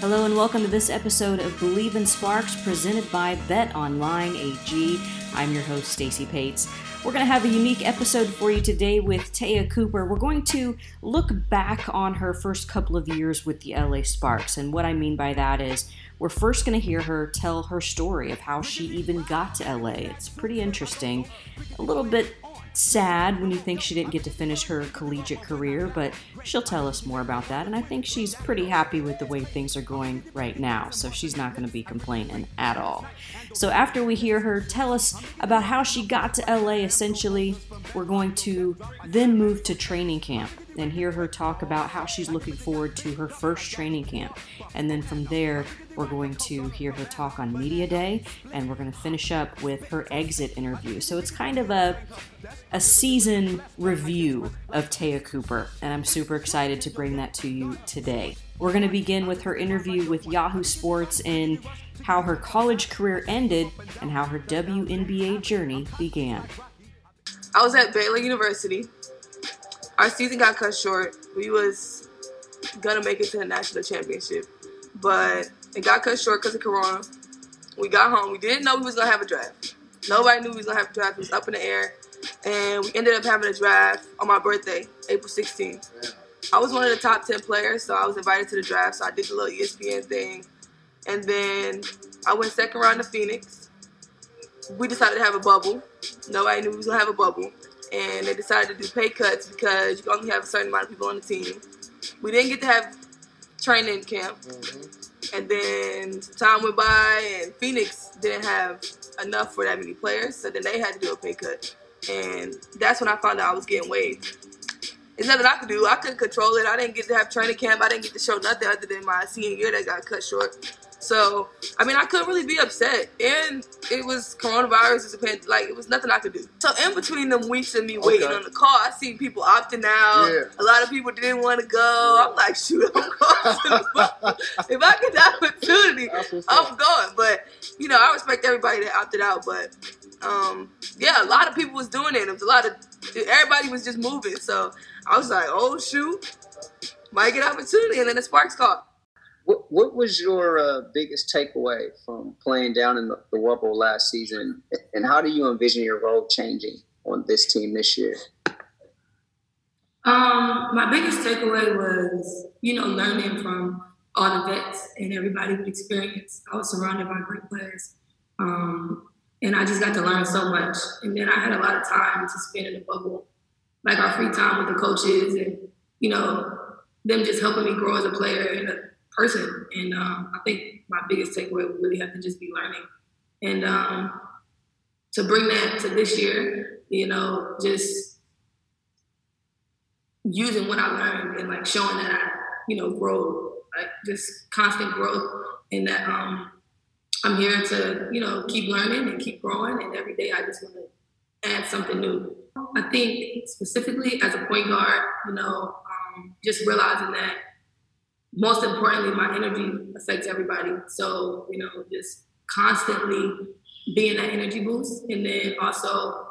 Hello and welcome to this episode of Bleav in Sparks presented by Bet Online AG. I'm your host Stacy Pates. We're going to have a unique episode for you today with Te'a Cooper. We're going to look back on her first couple of years with the LA Sparks. And what I mean by that is we're first going to hear her tell her story of how she even got to LA. It's pretty interesting, a little bit sad when you think she didn't get to finish her collegiate career, but she'll tell us more about that. And I think she's pretty happy with the way things are going right now, so she's not going to be complaining at all. So after we hear her tell us about how she got to LA, essentially, we're going to then move to training camp and hear her talk about how she's looking forward to her first training camp. And then from there, we're going to hear her talk on Media Day, and we're going to finish up with her exit interview. So it's kind of a a season review of Te'a Cooper, and I'm super excited to bring that to you today. We're going to begin with her interview with Yahoo Sports and how her college career ended and how her WNBA journey began. I was at Baylor University. Our season got cut short. We was gonna make it to the national championship, but it got cut short because of Corona. We got home. We didn't know we was gonna have a draft. Nobody knew we was gonna have a draft. It was up in the air, and we ended up having a draft on my birthday, April 16th. I was one of the top 10 players, so I was invited to the draft. So I did the little ESPN thing, and then I went second round to Phoenix. We decided to have a bubble. Nobody knew we was gonna have a bubble, and they decided to do pay cuts because you can only have a certain amount of people on the team. We didn't get to have training camp. Mm-hmm. And then time went by, and Phoenix didn't have enough for that many players, so then they had to do a pay cut. And that's when I found out I was getting waived. There's nothing I could do. I couldn't control it. I didn't get to have training camp. I didn't get to show nothing other than my senior year that got cut short. So, I mean, I couldn't really be upset. And it was coronavirus, it's a pand- like, it was nothing I could do. So, in between them weeks of me waiting Okay. on the call, I seen people opting out. Yeah. A lot of people didn't want to go. I'm like, shoot, I'm going to the bubble. If I get the opportunity, I'm going. But, you know, I respect everybody that opted out. But, um, yeah, a lot of people was doing it. It was a lot of, everybody was just moving. So, I was like, oh, shoot, might get opportunity. And then the Sparks called. What, what was your uh, biggest takeaway from playing down in the, the Wubble last season, and how do you envision your role changing on this team this year? Um, my biggest takeaway was, you know, learning from all the vets and everybody with experience. I was surrounded by great players. Um, and I just got to learn so much. And then I had a lot of time to spend in the bubble, like our free time with the coaches and, you know, them just helping me grow as a player and a person. And um, I think my biggest takeaway would really have to just be learning. And um, to bring that to this year, you know, just using what I learned and like showing that I, you know, grow, like just constant growth and that um I'm here to, you know, keep learning and keep growing and every day I just want to add something new. I think specifically as a point guard, you know, um, just realizing that most importantly, my energy affects everybody. So, you know, just constantly being that energy boost and then also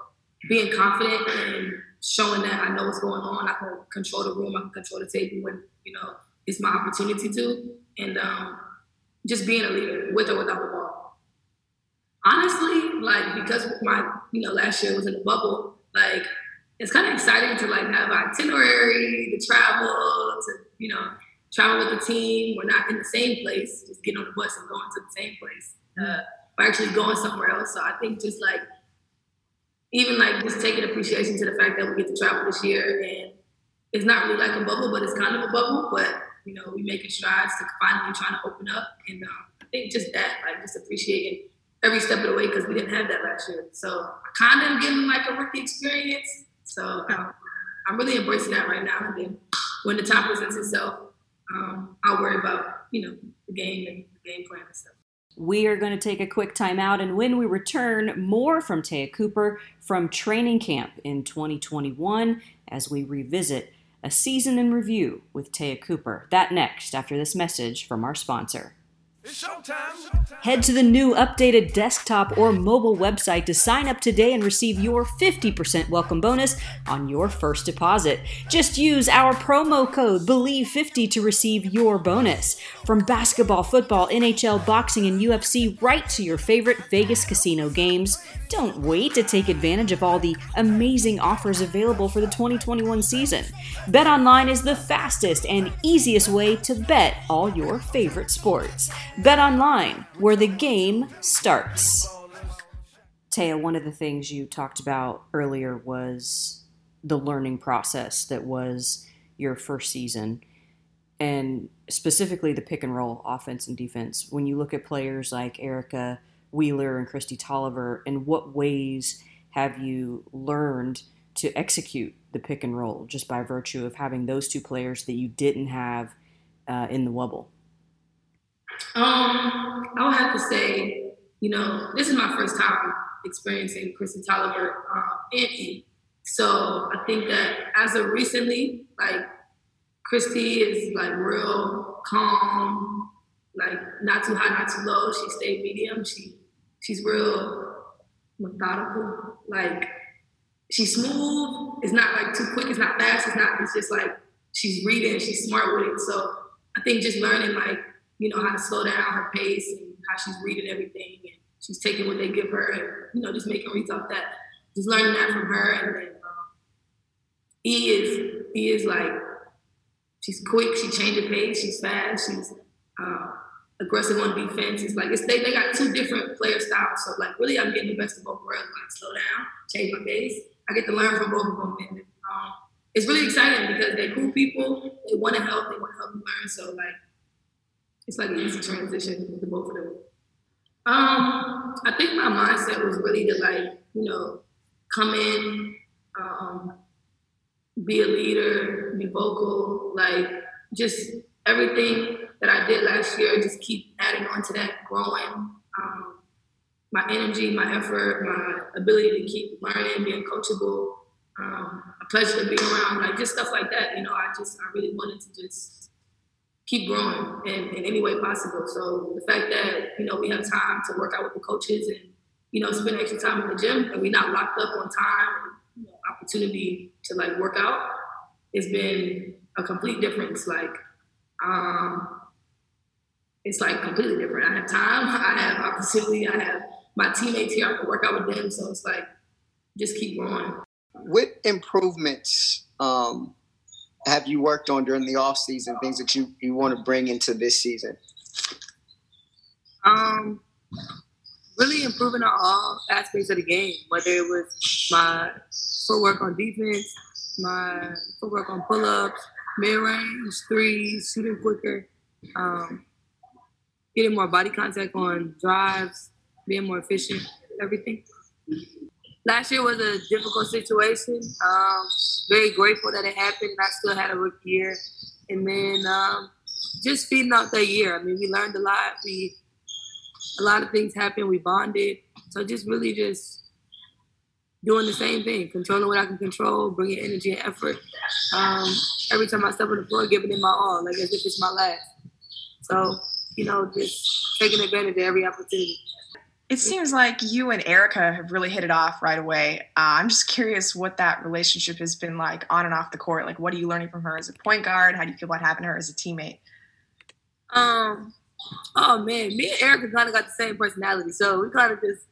being confident and showing that I know what's going on. I can control the room, I can control the table when, you know, it's my opportunity to. And um, just being a leader with or without the ball. Honestly, like because my, you know, last year was in a bubble, like it's kind of exciting to like have itinerary, to travel, to, you know, travel with the team. We're not in the same place, just getting on the bus and going to the same place. Uh, we're actually going somewhere else. So I think just like even like just taking appreciation to the fact that we get to travel this year and it's not really like a bubble, but it's kind of a bubble. But you know, we making strides to finally trying to open up, and um, I think just that, like just appreciating every step of the way because we didn't have that last year. So I kind of getting like a rookie experience. So um, I'm really embracing that right now. And then when the time presents itself, um, I'll worry about you know the game and the game plan and stuff. We are going to take a quick time out, and when we return, more from Te'a Cooper from training camp in 2021 as we revisit a season in review with Te'a Cooper. That next after this message from our sponsor. Head to the new updated desktop or mobile website to sign up today and receive your 50% welcome bonus on your first deposit. Just use our promo code BELIEVE50 to receive your bonus. From basketball, football, NHL, boxing, and UFC, right to your favorite Vegas casino games. Don't wait to take advantage of all the amazing offers available for the 2021 season. BetOnline is the fastest and easiest way to bet all your favorite sports. BetOnline, where the game starts. Te'a, one of the things you talked about earlier was the learning process that was your first season and specifically the pick and roll offense and defense. When you look at players like Erica Wheeler and Kristi Toliver, in what ways have you learned to execute the pick and roll just by virtue of having those two players that you didn't have uh, in the wubble? Um, I would have to say, you know, this is my first time experiencing Kristi Toliver um, and So I think that as of recently, like Kristi is like real calm, like not too high, not too low. She stayed medium. She she's real methodical. Like she's smooth. It's not like too quick. It's not fast. It's not. It's just like she's reading. She's smart with it. So I think just learning like you know how to slow down her pace and how she's reading everything and she's taking what they give her and you know just making reads off that. Just learning that from her and then um, he is he is like she's quick. She changes pace. She's fast. She's uh, aggressive on defense. It's like it's, they, they got two different player styles. So like really, I'm getting the best of both worlds. Like slow down, change my pace. I get to learn from both of them, and um, it's really exciting because they're cool people. They want to help. They want to help me learn. So like, it's like an easy transition with the both of them. Um, I think my mindset was really to like you know come in, um, be a leader, be vocal, like just everything that I did last year, just keep adding on to that, growing. Um, my energy, my effort, my ability to keep learning, being coachable, um, a pleasure to be around, like just stuff like that. You know, I just, I really wanted to just keep growing in, in any way possible. So the fact that, you know, we have time to work out with the coaches and, you know, spend extra time in the gym and we're not locked up on time and, you know, opportunity to like work out, it's been a complete difference. Like, um, it's like completely different. I have time, I have opportunity, I have my teammates here, I can work out with them. So it's like, just keep going. What improvements um, have you worked on during the off season? Things that you, you want to bring into this season? Um, really improving on all aspects of the game, whether it was my footwork on defense, my footwork on pull ups, mid range, threes, shooting quicker, um, getting more body contact on drives, being more efficient, everything. Last year was a difficult situation. Um, very grateful that it happened, I still had a rookie year. And then um, just feeding out that year. I mean, we learned a lot. We a lot of things happened. We bonded. So just really just doing the same thing, controlling what I can control, bringing energy and effort. Um, every time I step on the floor, giving it my all, like as if it's my last. So, you know, just taking advantage of every opportunity. It seems like you and Erica have really hit it off right away. Uh, I'm just curious what that relationship has been like on and off the court. Like, what are you learning from her as a point guard? How do you feel about having her as a teammate? Um, oh man, me and Erica kind of got the same personality, so we kind of just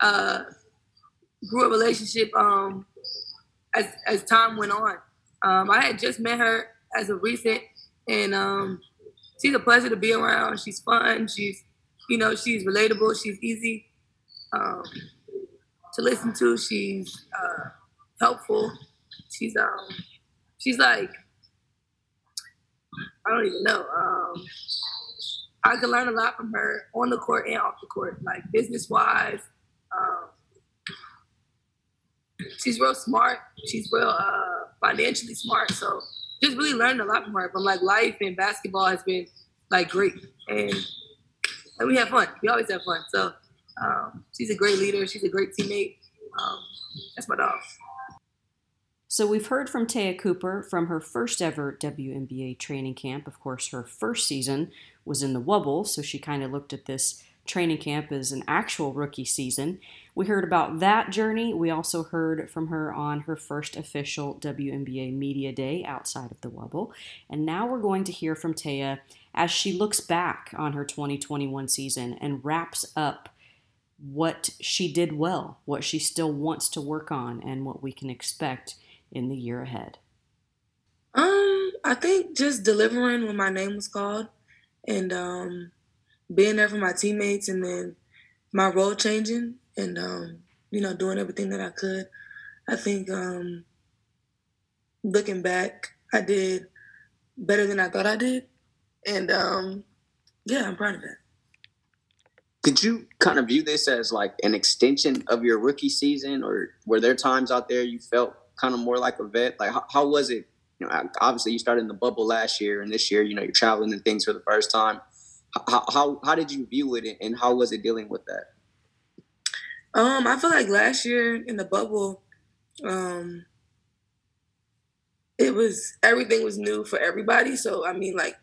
uh grew a relationship um, as as time went on. Um, I had just met her as a recent, and um, she's a pleasure to be around. She's fun. She's you know she's relatable. She's easy um, to listen to. She's uh, helpful. She's um she's like I don't even know. Um, I can learn a lot from her on the court and off the court, like business wise. Um, she's real smart. She's real uh, financially smart. So just really learned a lot from her. From like life and basketball has been like great, and, we have fun. We always have fun. So um, she's a great leader. She's a great teammate. Um, that's my dog. So we've heard from Te'a Cooper from her first ever WNBA training camp. Of course, her first season was in the Wubble, so she kind of looked at this training camp as an actual rookie season. We heard about that journey. We also heard from her on her first official WNBA Media Day outside of the Wubble. And now we're going to hear from Te'a as she looks back on her 2021 season and wraps up what she did well, what she still wants to work on, and what we can expect in the year ahead? Um, I think just delivering when my name was called and um, being there for my teammates and then my role changing and um, you know, doing everything that I could. I think um, looking back, I did better than I thought I did. And um, yeah, I'm proud of that. Did you kind of view this as like an extension of your rookie season, or were there times out there you felt kind of more like a vet? Like, how, how was it? You know, obviously you started in the bubble last year, and this year, you know, you're traveling and things for the first time. How how, how did you view it, and how was it dealing with that? Um, I feel like last year in the bubble, um, it was everything was new for everybody. So I mean, like,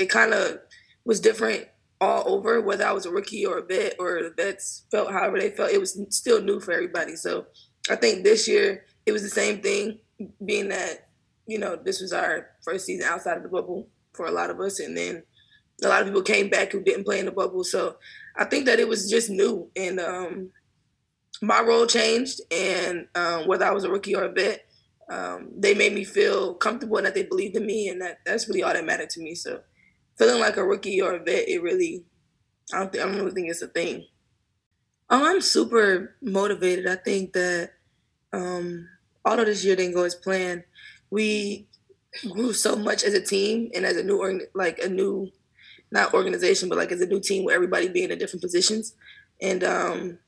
it kind of was different all over, whether I was a rookie or a vet, or the vets felt however they felt. It was still new for everybody. So I think this year it was the same thing, being that you know this was our first season outside of the bubble for a lot of us, and then a lot of people came back who didn't play in the bubble. So I think that it was just new, and um, my role changed, and um, whether I was a rookie or a vet, um, they made me feel comfortable and that they believed in me, and that that's really all that mattered to me. So feeling like a rookie or a vet, it really I don't think, I don't really think it's a thing. Oh, I'm super motivated. I think that um, although this year didn't go as planned, we grew so much as a team and as a new like a new not organization, but like as a new team with everybody being in different positions. And um,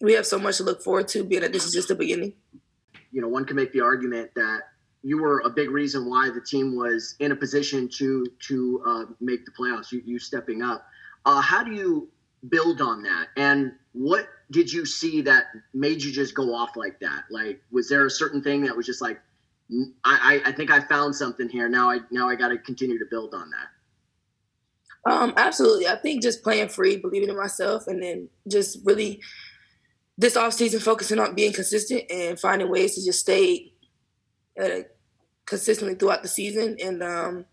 we have so much to look forward to, being that this is just the beginning. You know, one can make the argument that you were a big reason why the team was in a position to to uh, make the playoffs. You, you stepping up. Uh, how do you build on that? And what did you see that made you just go off like that? Like, was there a certain thing that was just like, I, I think I found something here. Now I now I got to continue to build on that. Um, absolutely. I think just playing free, believing in myself, and then just really this off season focusing on being consistent and finding ways to just stay uh, consistently throughout the season. And um,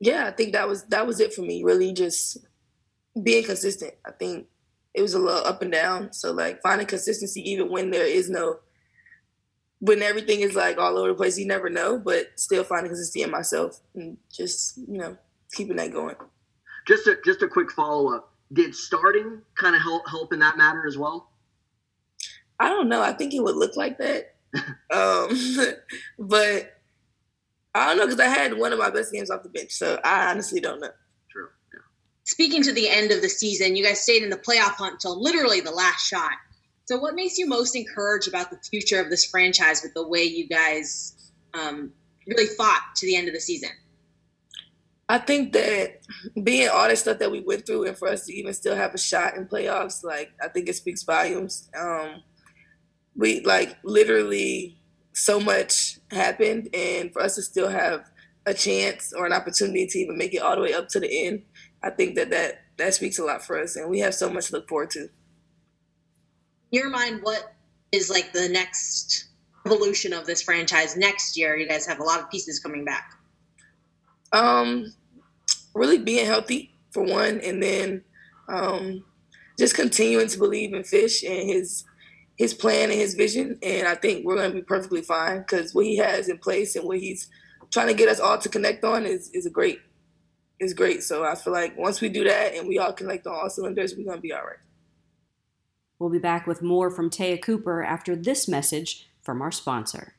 yeah, I think that was that was it for me. Really, just being consistent. I think it was a little up and down. So like finding consistency even when there is no when everything is like all over the place, you never know, but still finding consistency in myself and just, you know, keeping that going. Just a just a quick follow up. Did starting kind of help help in that matter as well? I don't know. I think it would look like that. Um, but I don't know because I had one of my best games off the bench, so I honestly don't know True. speaking to the end of the season, you guys stayed in the playoff hunt until literally the last shot. So, what makes you most encouraged about the future of this franchise with the way you guys um, really fought to the end of the season? I think that being all the stuff that we went through, and for us to even still have a shot in playoffs, like I think it speaks volumes. Um, we like literally so much happened, and for us to still have a chance or an opportunity to even make it all the way up to the end I think that that that speaks a lot for us, and we have so much to look forward to. In your mind, what is like the next evolution of this franchise next year? You guys have a lot of pieces coming back. Um, really being healthy for one, and then um, just continuing to believe in Fish and his his plan and his vision. And I think we're going to be perfectly fine because what he has in place and what he's trying to get us all to connect on is is a great is great. So I feel like once we do that and we all connect on all cylinders, we're gonna be all right. We'll be back with more from Te'a Cooper after this message from our sponsor.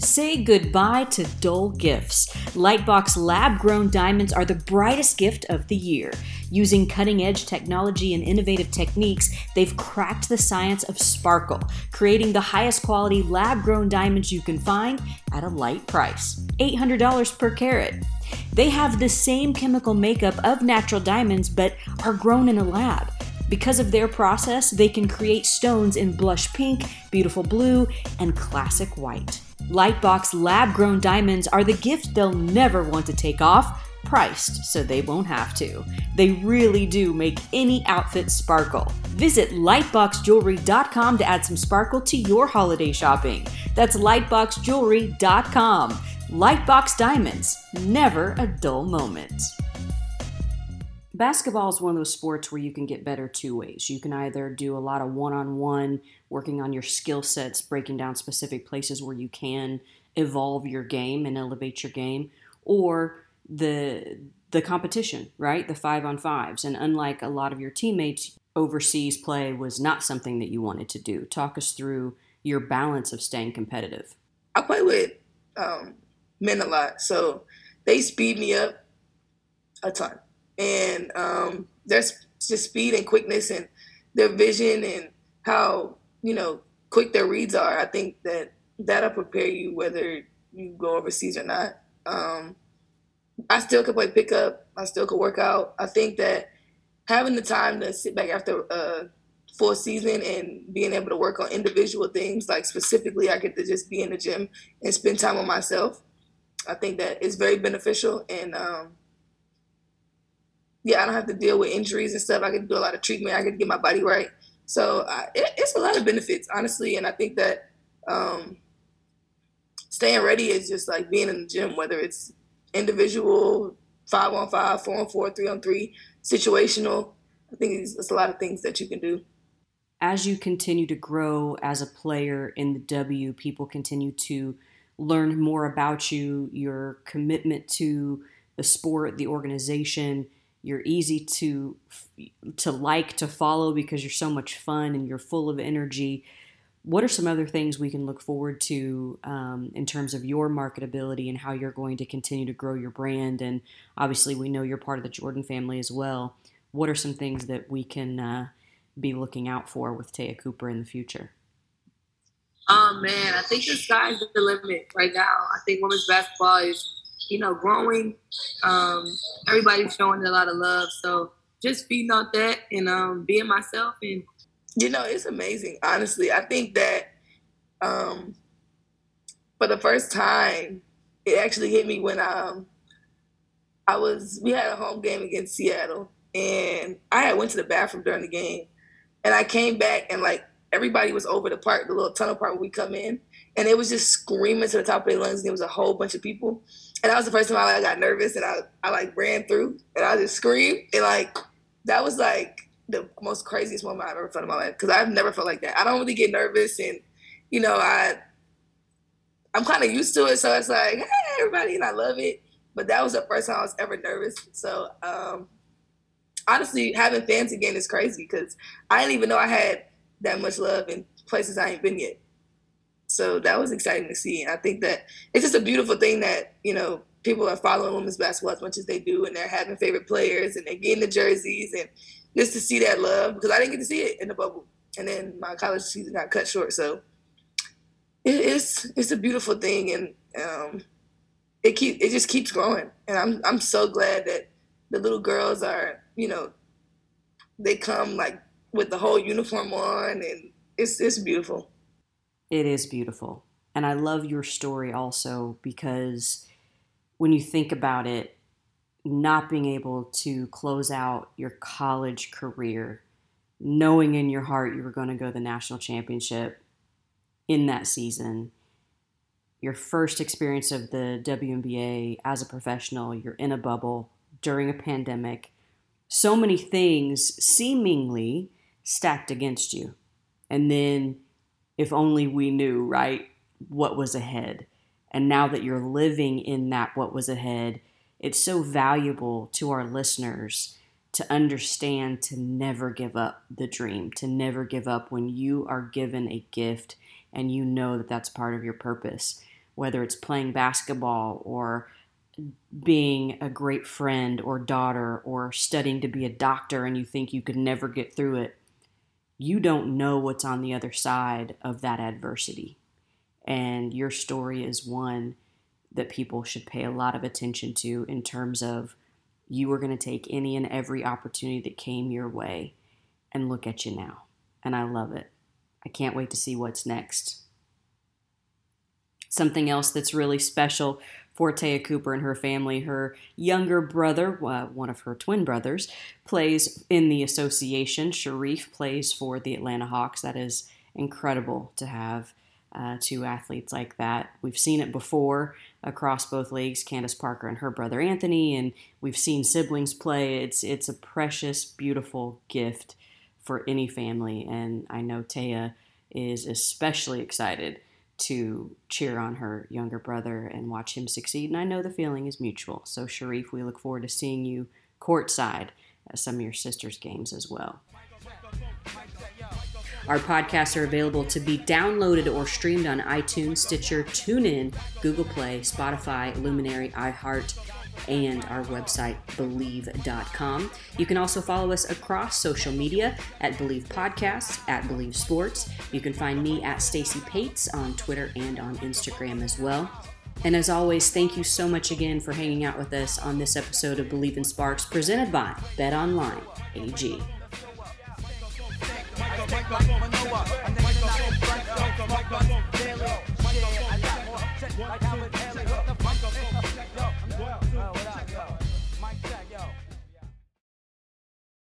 Say goodbye to dull gifts. Lightbox lab grown diamonds are the brightest gift of the year. Using cutting edge technology and innovative techniques, they've cracked the science of sparkle, creating the highest quality lab grown diamonds you can find at a light price $800 per carat. They have the same chemical makeup of natural diamonds but are grown in a lab. Because of their process, they can create stones in blush pink, beautiful blue, and classic white. Lightbox lab grown diamonds are the gift they'll never want to take off, priced so they won't have to. They really do make any outfit sparkle. Visit lightboxjewelry.com to add some sparkle to your holiday shopping. That's lightboxjewelry.com. Lightbox Diamonds, never a dull moment. Basketball is one of those sports where you can get better two ways. You can either do a lot of one on one, working on your skill sets, breaking down specific places where you can evolve your game and elevate your game, or the the competition, right? The five on fives. And unlike a lot of your teammates, overseas play was not something that you wanted to do. Talk us through your balance of staying competitive. I play with um, men a lot, so they speed me up a ton and um, there's just speed and quickness and their vision and how you know quick their reads are. I think that that'll prepare you whether you go overseas or not. Um, I still could play pickup. I still could work out. I think that having the time to sit back after a full season and being able to work on individual things, like specifically, I get to just be in the gym and spend time with myself. I think that is very beneficial and um, yeah, I don't have to deal with injuries and stuff. I can do a lot of treatment. I can get my body right. So uh, it, it's a lot of benefits, honestly. And I think that um, staying ready is just like being in the gym, whether it's individual, five on five, four on four, three on three, situational. I think it's, it's a lot of things that you can do. As you continue to grow as a player in the W, people continue to learn more about you, your commitment to the sport, the organization you're easy to to like to follow because you're so much fun and you're full of energy. What are some other things we can look forward to um, in terms of your marketability and how you're going to continue to grow your brand? And obviously we know you're part of the jordan family as well. What are some things that we can uh, be looking out for with Te'a Cooper in the future? Oh man i think the sky's the limit right now. I think women's basketball is you know, growing. Um, everybody's showing a lot of love. So just feeding off that and um, being myself and you know, it's amazing. Honestly, I think that um, for the first time, it actually hit me when um, I was. We had a home game against Seattle, and I had went to the bathroom during the game, and I came back and like everybody was over the park, the little tunnel part where we come in, and it was just screaming to the top of their lungs. And there was a whole bunch of people, and that was the first time I like, got nervous and I, I like ran through and I just screamed and like that was like the most craziest moment I've ever felt in my life because I've never felt like that. I don't really get nervous and you know I I'm kind of used to it, so it's like hey everybody and I love it. But that was the first time I was ever nervous. So um, honestly, having fans again is crazy because I didn't even know I had that much love in places I ain't been yet. So that was exciting to see. And I think that it's just a beautiful thing that, you know, people are following women's basketball as much as they do and they're having favorite players and they're getting the jerseys and just to see that love because I didn't get to see it in the bubble. And then my college season got cut short. So it's it's a beautiful thing and um, it keep it just keeps growing. And I'm I'm so glad that the little girls are, you know, they come like with the whole uniform on and it's it's beautiful. It is beautiful. And I love your story also because when you think about it, not being able to close out your college career, knowing in your heart you were going to go to the national championship in that season, your first experience of the WNBA as a professional, you're in a bubble during a pandemic, so many things seemingly stacked against you. And then if only we knew, right, what was ahead. And now that you're living in that what was ahead, it's so valuable to our listeners to understand to never give up the dream, to never give up when you are given a gift and you know that that's part of your purpose. whether it's playing basketball or being a great friend or daughter or studying to be a doctor and you think you could never get through it, you don't know what's on the other side of that adversity. And your story is one that people should pay a lot of attention to in terms of you were going to take any and every opportunity that came your way. And look at you now. And I love it. I can't wait to see what's next. Something else that's really special Te'a Cooper and her family. Her younger brother, uh, one of her twin brothers, plays in the association. Sharife plays for the Atlanta Hawks. That is incredible to have uh, two athletes like that. We've seen it before across both leagues, Candace Parker and her brother Anthony, and we've seen siblings play. It's it's a precious, beautiful gift for any family, and I know Te'a is especially excited to cheer on her younger brother and watch him succeed. And I know the feeling is mutual. So, Sharife, we look forward to seeing you courtside at some of your sister's games as well. Our podcasts are available to be downloaded or streamed on iTunes, Stitcher, TuneIn, Google Play, Spotify, Luminary, iHeart, and our website, Bleav.com. You can also follow us across social media at Bleav Podcasts, at Bleav Sports. You can find me at Stacy Pates on Twitter and on Instagram as well. And as always, thank you so much again for hanging out with us on this episode of Bleav in Sparks, presented by Bet Online AG.